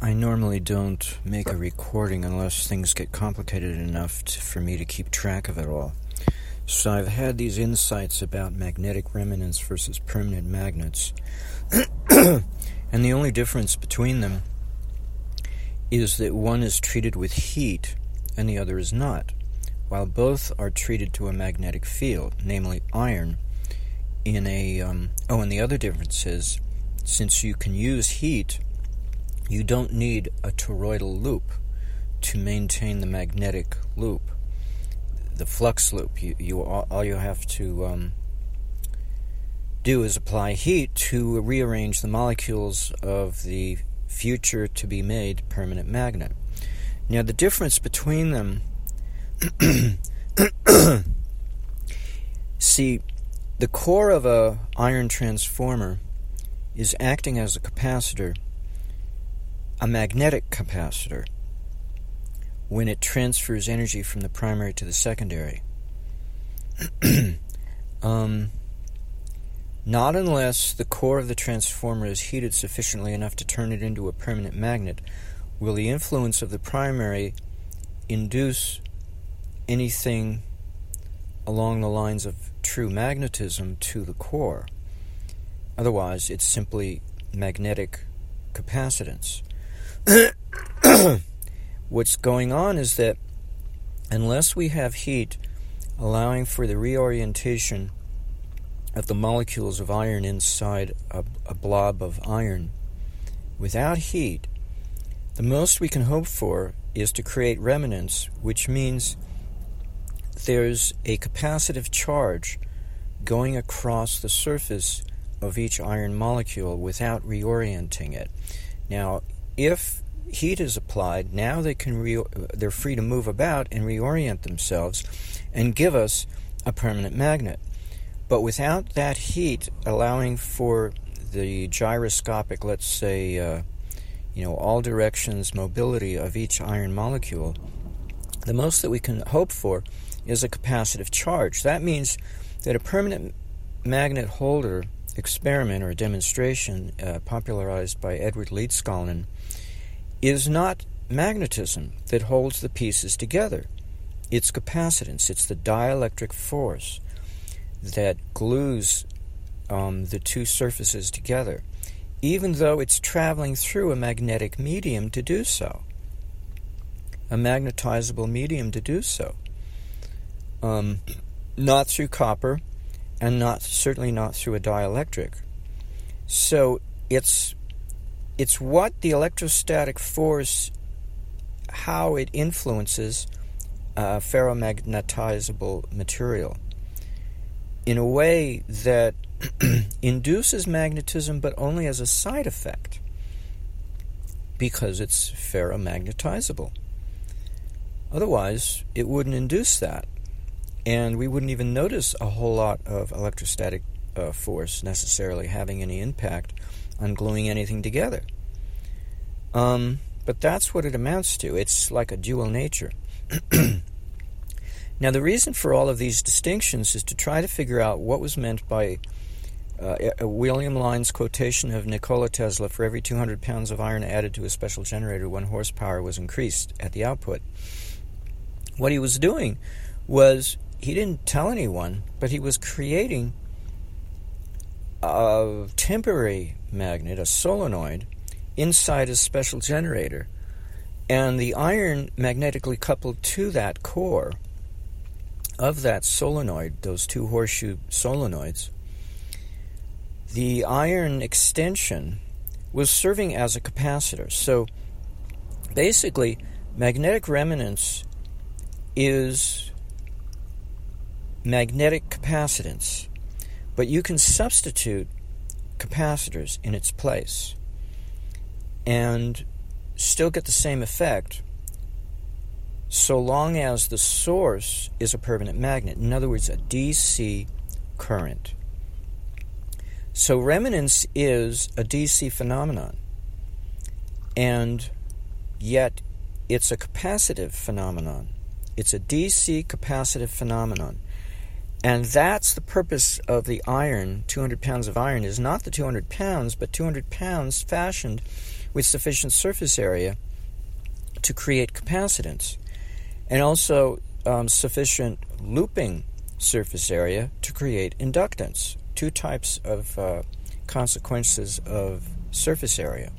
I normally don't make a recording unless things get complicated enough to, for me to keep track of it all. So I've had these insights about magnetic remanence versus permanent magnets. and the only difference between them is that one is treated with heat and the other is not, while both are treated to a magnetic field, namely iron, in a. Um, oh, and the other difference is since you can use heat you don't need a toroidal loop to maintain the magnetic loop, the flux loop. You, you all you have to um, do is apply heat to rearrange the molecules of the future to be made permanent magnet. Now, the difference between them. see, the core of a iron transformer is acting as a capacitor a magnetic capacitor when it transfers energy from the primary to the secondary. um, not unless the core of the transformer is heated sufficiently enough to turn it into a permanent magnet will the influence of the primary induce anything along the lines of true magnetism to the core. Otherwise, it's simply magnetic capacitance. What's going on is that unless we have heat allowing for the reorientation of the molecules of iron inside a, a, blob of iron, without heat, the most we can hope for is to create remanence, which means there's a capacitive charge going across the surface of each iron molecule without reorienting it. Now, if heat is applied, now they can re- they're free to move about and reorient themselves and give us a permanent magnet. But without that heat allowing for the gyroscopic, let's say, uh, you know, all directions mobility of each iron molecule, the most that we can hope for is a capacitive charge. That means that a permanent magnet holder experiment or demonstration uh, popularized by Edward Leedskalnin is not magnetism that holds the pieces together. It's capacitance, it's the dielectric force that glues um, the two surfaces together, even though it's traveling through a magnetic medium to do so, a magnetizable medium to do so. Um, not through copper, and not certainly not through a dielectric. So it's it's what the electrostatic force, how it influences uh, ferromagnetizable material in a way that induces magnetism, but only as a side effect because it's ferromagnetizable. Otherwise, it wouldn't induce that, and we wouldn't even notice a whole lot of electrostatic uh, force necessarily having any impact on gluing anything together. Um, but that's what it amounts to. It's like a dual nature. now, the reason for all of these distinctions is to try to figure out what was meant by uh, William Lyne's quotation of Nikola Tesla for every 200 pounds of iron added to a special generator, one horsepower was increased at the output. What he was doing was he didn't tell anyone, but he was creating a temporary magnet, a solenoid, inside a special generator. And the iron magnetically coupled to that core of that solenoid, those two horseshoe solenoids, the iron extension was serving as a capacitor. So basically, magnetic remanence is magnetic capacitance, but you can substitute capacitors in its place and still get the same effect so long as the source is a permanent magnet. In other words, a DC current. So remanence is a DC phenomenon, and yet it's a capacitive phenomenon. It's a DC capacitive phenomenon. And that's the purpose of the iron, 200 pounds of iron, is not the 200 pounds, but 200 pounds fashioned with sufficient surface area to create capacitance, and also um, sufficient looping surface area to create inductance. Two types of uh, consequences of surface area.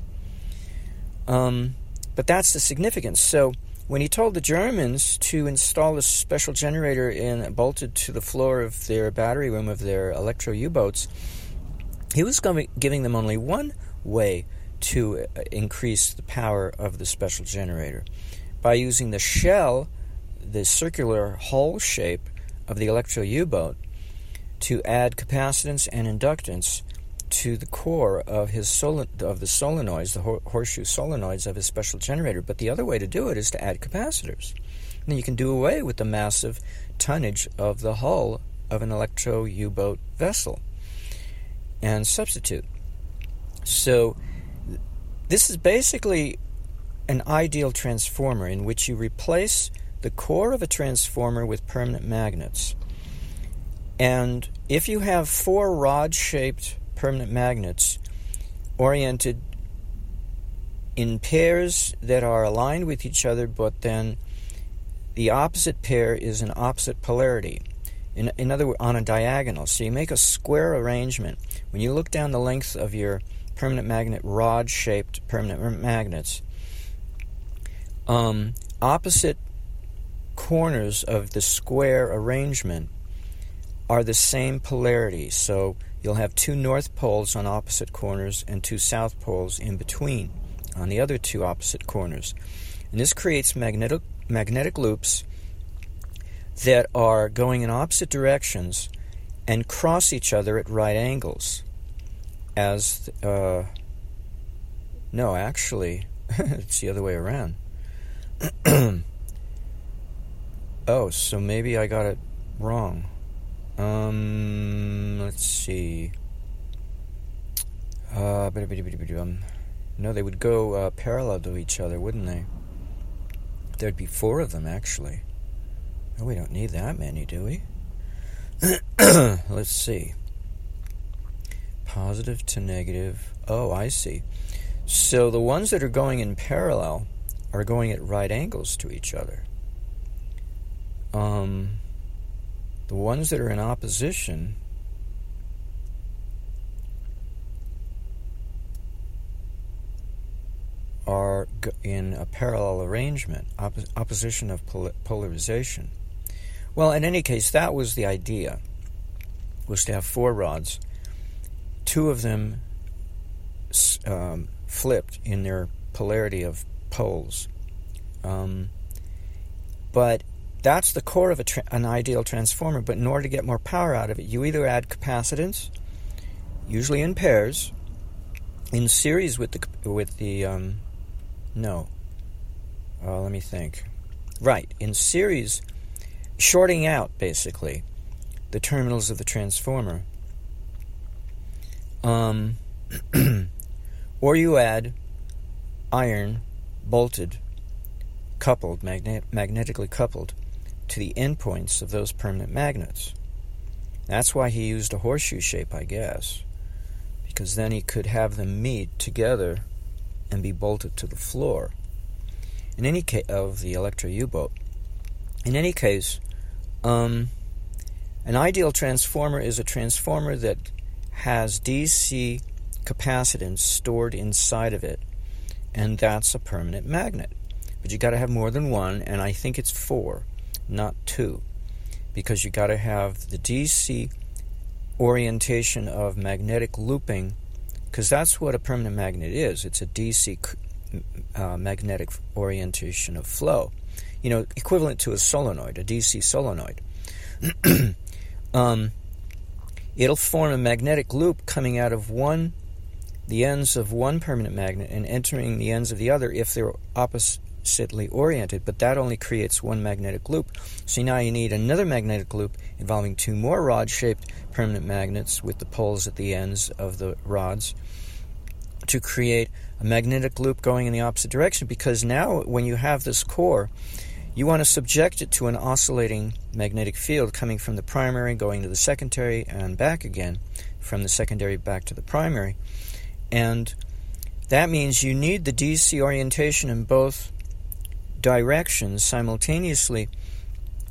Um, but that's the significance. So when he told the Germans to install a special generator in bolted to the floor of their battery room of their electro U-boats, he was giving them only one way to uh, increase the power of the special generator. By using the shell, the circular hull shape of the electro U-boat, to add capacitance and inductance to the core of his sol- of the solenoids, the hor- horseshoe solenoids of his special generator. But the other way to do it is to add capacitors. And then you can do away with the massive tonnage of the hull of an electro U-boat vessel and substitute. So this is basically an ideal transformer in which you replace the core of a transformer with permanent magnets. And if you have four rod shaped permanent magnets oriented in pairs that are aligned with each other, but then the opposite pair is an opposite polarity. In, in other words, on a diagonal. So you make a square arrangement. When you look down the length of your permanent magnet, rod shaped permanent magnets, um, opposite corners of the square arrangement are the same polarity. So you'll have two north poles on opposite corners and two south poles in between on the other two opposite corners. And this creates magnetic, magnetic loops that are going in opposite directions and cross each other at right angles. As, uh, no, actually, it's the other way around. oh, so maybe I got it wrong. Um, let's see. Uh, no, they would go uh, parallel to each other, wouldn't they? There'd be four of them, actually. Oh, we don't need that many, do we? let's see. Positive to negative. Oh, I see. So the ones that are going in parallel are going at right angles to each other. Um, the ones that are in opposition are in a parallel arrangement, opposition of pol- polarization. Well, in any case, that was the idea, was to have four rods, two of them um, flipped in their polarity of poles. Um, but that's the core of tra- an ideal transformer. But in order to get more power out of it, you either add capacitance, usually in pairs, in series with the with the um, no. Uh, let me think. Right, in series, shorting out basically the terminals of the transformer. Um, or you add iron bolted, coupled, magnet- magnetically coupled to the endpoints of those permanent magnets. That's why he used a horseshoe shape, I guess, because then he could have them meet together and be bolted to the floor. In any case, of the Electro U-boat. In any case, um, an ideal transformer is a transformer that has DC capacitance stored inside of it, and that's a permanent magnet. But you got to have more than one, and I think it's four not two, because you got to have the DC orientation of magnetic looping, because that's what a permanent magnet is. It's a DC uh, magnetic orientation of flow, you know, equivalent to a solenoid, a DC solenoid. um, it'll form a magnetic loop coming out of one the ends of one permanent magnet and entering the ends of the other if they're opposite oppositely oriented, but that only creates one magnetic loop. So now you need another magnetic loop involving two more rod shaped permanent magnets with the poles at the ends of the rods to create a magnetic loop going in the opposite direction because now when you have this core, you want to subject it to an oscillating magnetic field coming from the primary, going to the secondary, and back again, from the secondary back to the primary. And that means you need the DC orientation in both directions simultaneously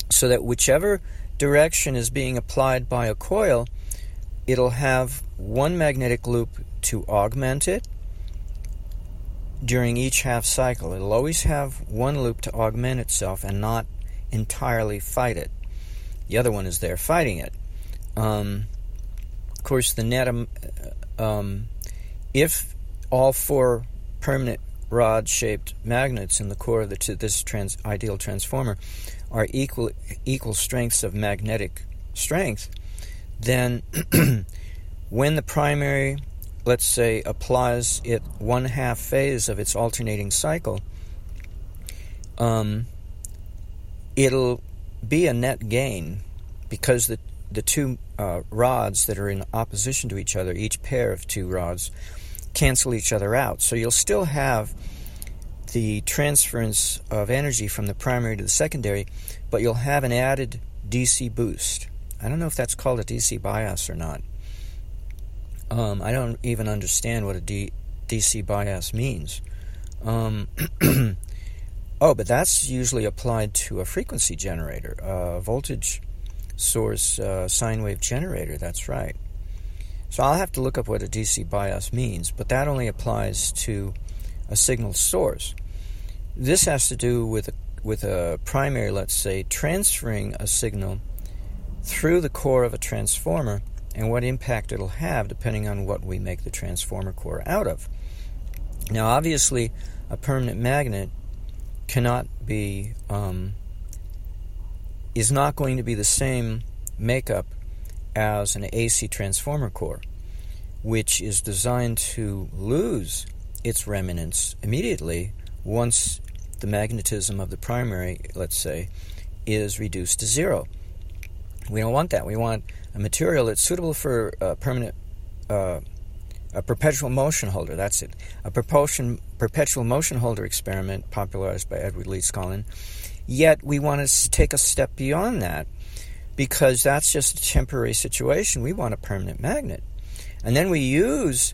so that whichever direction is being applied by a coil, it'll have one magnetic loop to augment it during each half cycle. It'll always have one loop to augment itself and not entirely fight it. The other one is there fighting it. Um, of course, the net, um, um if all four permanent rod shaped magnets in the core of the, this trans, ideal transformer are equal, equal strengths of magnetic strength, then when the primary, let's say, applies it one half phase of its alternating cycle, um, it'll be a net gain because the the two uh, rods that are in opposition to each other, each pair of two rods, cancel each other out. So you'll still have the transference of energy from the primary to the secondary, but you'll have an added DC boost. I don't know if that's called a DC bias or not. Um, I don't even understand what a D, DC bias means. Um, oh, but that's usually applied to a frequency generator, a voltage source uh, sine wave generator. That's right. So I'll have to look up what a DC bias means, but that only applies to a signal source. This has to do with a, with a primary, let's say, transferring a signal through the core of a transformer and what impact it'll have depending on what we make the transformer core out of. Now, obviously, a permanent magnet cannot be um, is not going to be the same makeup as an AC transformer core, which is designed to lose its remanence immediately once the magnetism of the primary, let's say, is reduced to zero. We don't want that. We want a material that's suitable for a permanent, uh, a perpetual motion holder. That's it. A propulsion, perpetual motion holder experiment popularized by Edward Leedskalnin. Yet we want to take a step beyond that because that's just a temporary situation. We want a permanent magnet. And then we use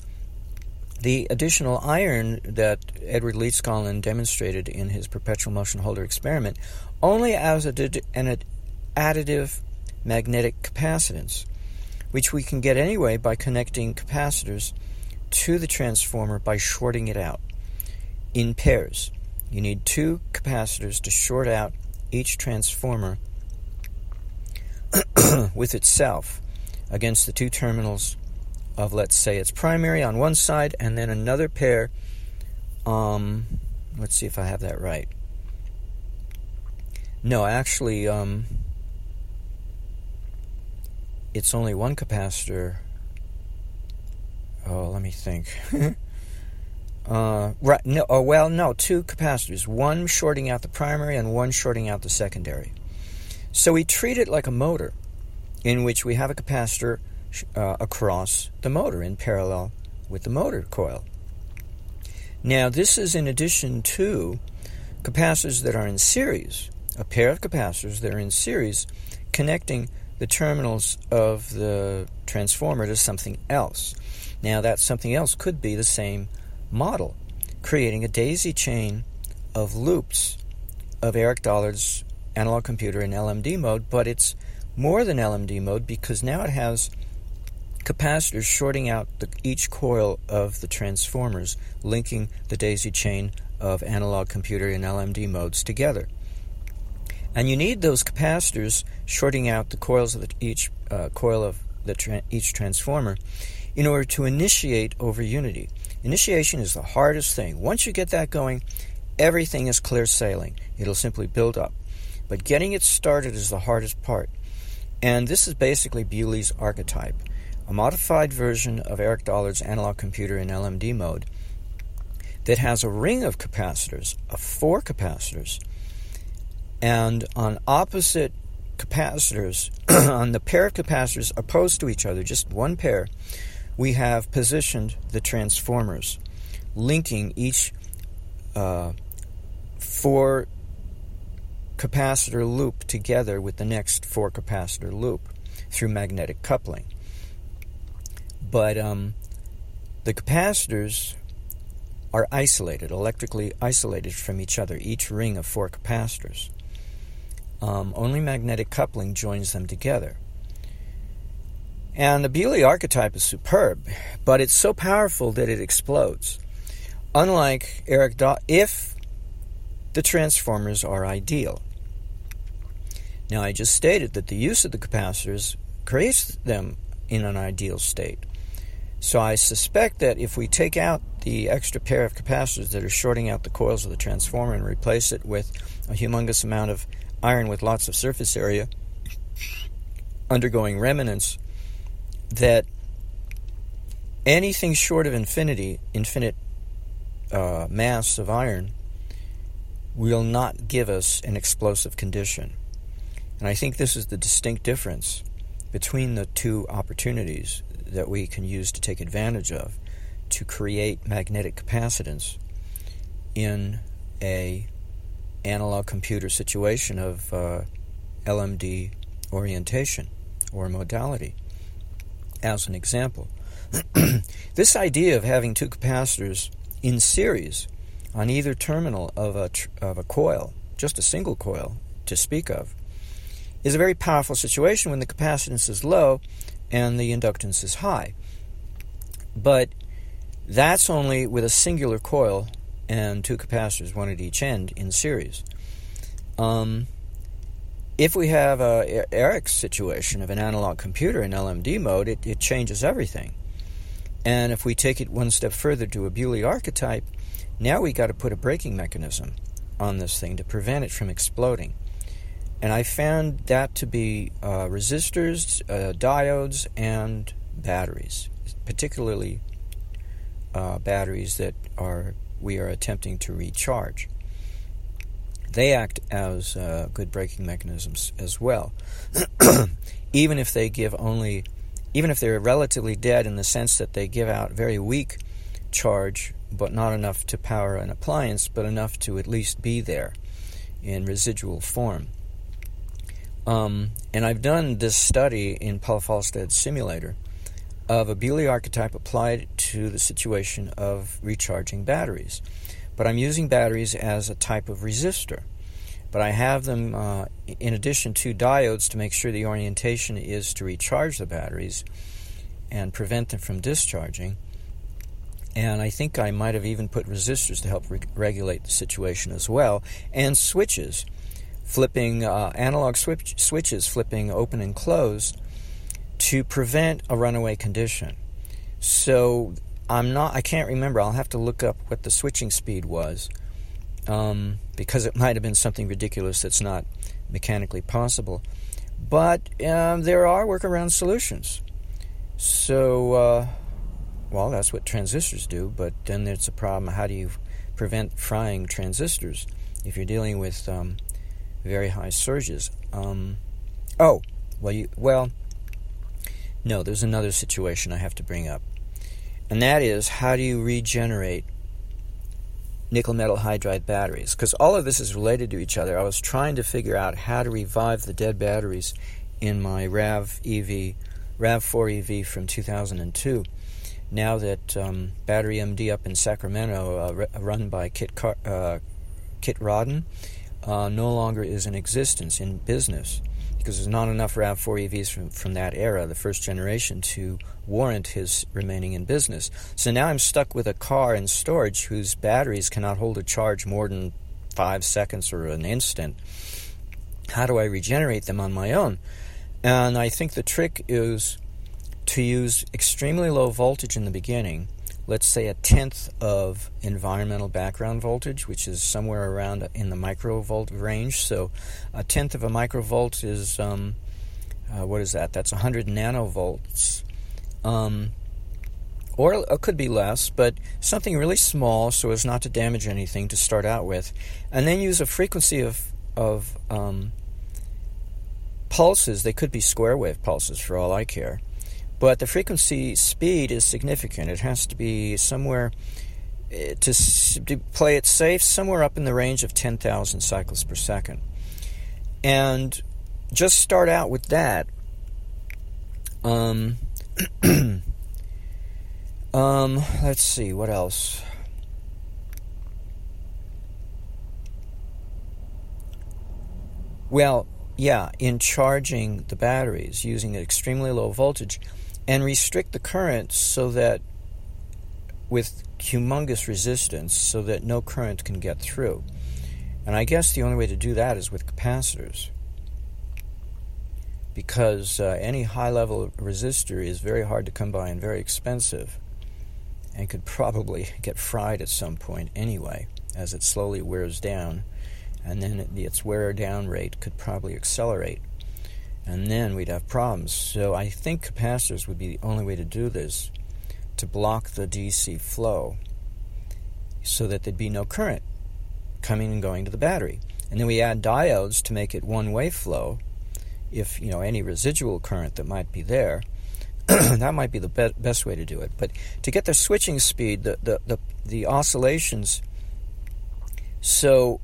the additional iron that Edward Leedskalnin demonstrated in his perpetual motion holder experiment only as an additive magnetic capacitance, which we can get anyway by connecting capacitors to the transformer by shorting it out in pairs. You need two capacitors to short out each transformer with itself against the two terminals of, let's say, its primary on one side, and then another pair. Um, let's see if I have that right. No, actually, um, it's only one capacitor. Oh, let me think. uh, right? No. Oh, well, no. Two capacitors. One shorting out the primary, and one shorting out the secondary. So we treat it like a motor, in which we have a capacitor uh, across the motor in parallel with the motor coil. Now, this is in addition to capacitors that are in series, a pair of capacitors that are in series connecting the terminals of the transformer to something else. Now, that something else could be the same model, creating a daisy chain of loops of Eric Dollard's analog computer in LMD mode, but it's more than LMD mode because now it has capacitors shorting out the, each coil of the transformers, linking the daisy chain of analog computer and LMD modes together. And you need those capacitors shorting out the coils of the, each uh, coil of the tra- each transformer in order to initiate over unity. Initiation is the hardest thing. Once you get that going, everything is clear sailing. It'll simply build up. But getting it started is the hardest part. And this is basically Bewley's archetype, a modified version of Eric Dollard's analog computer in LMD mode that has a ring of capacitors, of four capacitors, and on opposite capacitors, on the pair of capacitors opposed to each other, just one pair, we have positioned the transformers, linking each uh, four capacitor loop together with the next four capacitor loop through magnetic coupling. But um, the capacitors are isolated, electrically isolated from each other, each ring of four capacitors. Um, only magnetic coupling joins them together. And the Bewley archetype is superb, but it's so powerful that it explodes. Unlike Eric Daw, if the transformers are ideal. Now, I just stated that the use of the capacitors creates them in an ideal state. So I suspect that if we take out the extra pair of capacitors that are shorting out the coils of the transformer and replace it with a humongous amount of iron with lots of surface area undergoing remanence, that anything short of infinity, infinite uh, mass of iron, will not give us an explosive condition. And I think this is the distinct difference between the two opportunities that we can use to take advantage of to create magnetic capacitance in a analog computer situation of uh, LMD orientation or modality. As an example, this idea of having two capacitors in series on either terminal of a, tr- of a coil, just a single coil to speak of, is a very powerful situation when the capacitance is low and the inductance is high. But that's only with a singular coil and two capacitors, one at each end, in series. Um, if we have a Eric's situation of an analog computer in LMD mode, it, it changes everything. And if we take it one step further to a Bewley archetype, now we got to put a braking mechanism on this thing to prevent it from exploding. And I found that to be uh, resistors, uh, diodes, and batteries, particularly uh, batteries that are we are attempting to recharge. They act as uh, good braking mechanisms as well, even if they give only, even if they're relatively dead in the sense that they give out very weak charge, but not enough to power an appliance, but enough to at least be there in residual form. Um, and I've done this study in Paul Falstad's simulator of a Bewley archetype applied to the situation of recharging batteries. But I'm using batteries as a type of resistor. But I have them uh, in addition to diodes to make sure the orientation is to recharge the batteries and prevent them from discharging. And I think I might have even put resistors to help re- regulate the situation as well, and switches flipping uh, analog switch, switches, flipping open and closed to prevent a runaway condition. So I'm not. I can't remember. I'll have to look up what the switching speed was, um, because it might have been something ridiculous that's not mechanically possible. But um, there are workaround solutions. So, uh, well, that's what transistors do. But then there's a problem. How do you prevent frying transistors if you're dealing with um, very high surges. Um, oh, well, you, well, no, there's another situation I have to bring up, and that is how do you regenerate nickel metal hydride batteries? Because all of this is related to each other. I was trying to figure out how to revive the dead batteries in my RAV EV, RAV4 EV from 2002. Now that um, Battery MD up in Sacramento, uh, run by Kit Car- uh, Kit Rodden, uh, no longer is in existence in business because there's not enough RAV4 EVs from, from that era, the first generation, to warrant his remaining in business. So now I'm stuck with a car in storage whose batteries cannot hold a charge more than five seconds or an instant. How do I regenerate them on my own? And I think the trick is to use extremely low voltage in the beginning let's say a tenth of environmental background voltage, which is somewhere around in the microvolt range. So a tenth of a microvolt is, um, uh, what is that? That's 100 nanovolts. Um, or it could be less, but something really small so as not to damage anything to start out with. And then use a frequency of, of um, pulses. They could be square wave pulses for all I care but the frequency speed is significant. It has to be somewhere, eh, to, to play it safe, somewhere up in the range of 10,000 cycles per second. And just start out with that. Um, um, let's see, what else? Well, yeah, in charging the batteries using an extremely low voltage, and restrict the current so that with humongous resistance so that no current can get through. And I guess the only way to do that is with capacitors. Because uh, any high level resistor is very hard to come by and very expensive and could probably get fried at some point anyway as it slowly wears down. And then its wear down rate could probably accelerate. And then we'd have problems. So I think capacitors would be the only way to do this to block the DC flow so that there'd be no current coming and going to the battery. And then we add diodes to make it one way flow. If you know any residual current that might be there, that might be the be- best way to do it. But to get the switching speed, the the the, the oscillations, so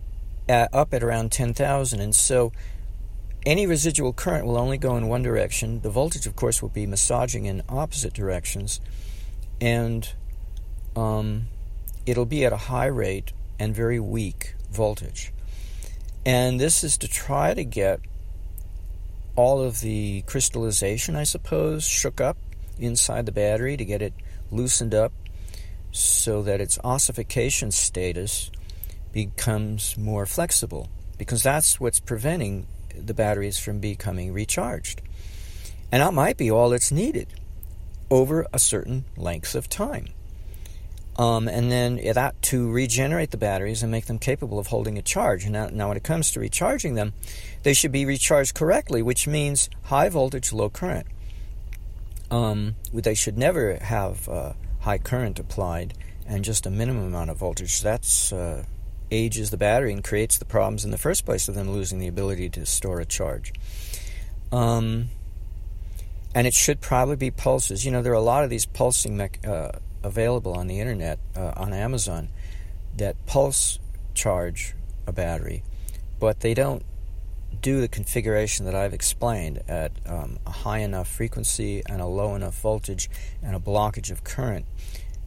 up at around ten thousand, and so any residual current will only go in one direction. The voltage, of course, will be massaging in opposite directions, and um, it'll be at a high rate and very weak voltage. And this is to try to get all of the crystallization, I suppose, shook up inside the battery to get it loosened up so that its ossification status becomes more flexible because that's what's preventing the batteries from becoming recharged. And that might be all that's needed over a certain length of time. Um, and then that to regenerate the batteries and make them capable of holding a charge. Now, now, when it comes to recharging them, they should be recharged correctly, which means high voltage, low current. Um, they should never have uh, high current applied and just a minimum amount of voltage. That's uh, ages the battery and creates the problems in the first place of them losing the ability to store a charge. Um, and it should probably be pulses. You know, there are a lot of these pulsing me- uh, available on the internet uh, on Amazon that pulse charge a battery, but they don't do the configuration that I've explained at um, a high enough frequency and a low enough voltage and a blockage of current.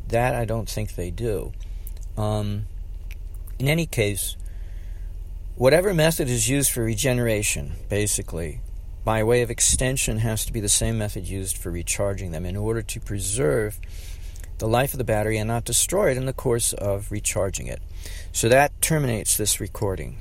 That I don't think they do. Um, in any case, whatever method is used for regeneration, basically, by way of extension, has to be the same method used for recharging them in order to preserve the life of the battery and not destroy it in the course of recharging it. So that terminates this recording.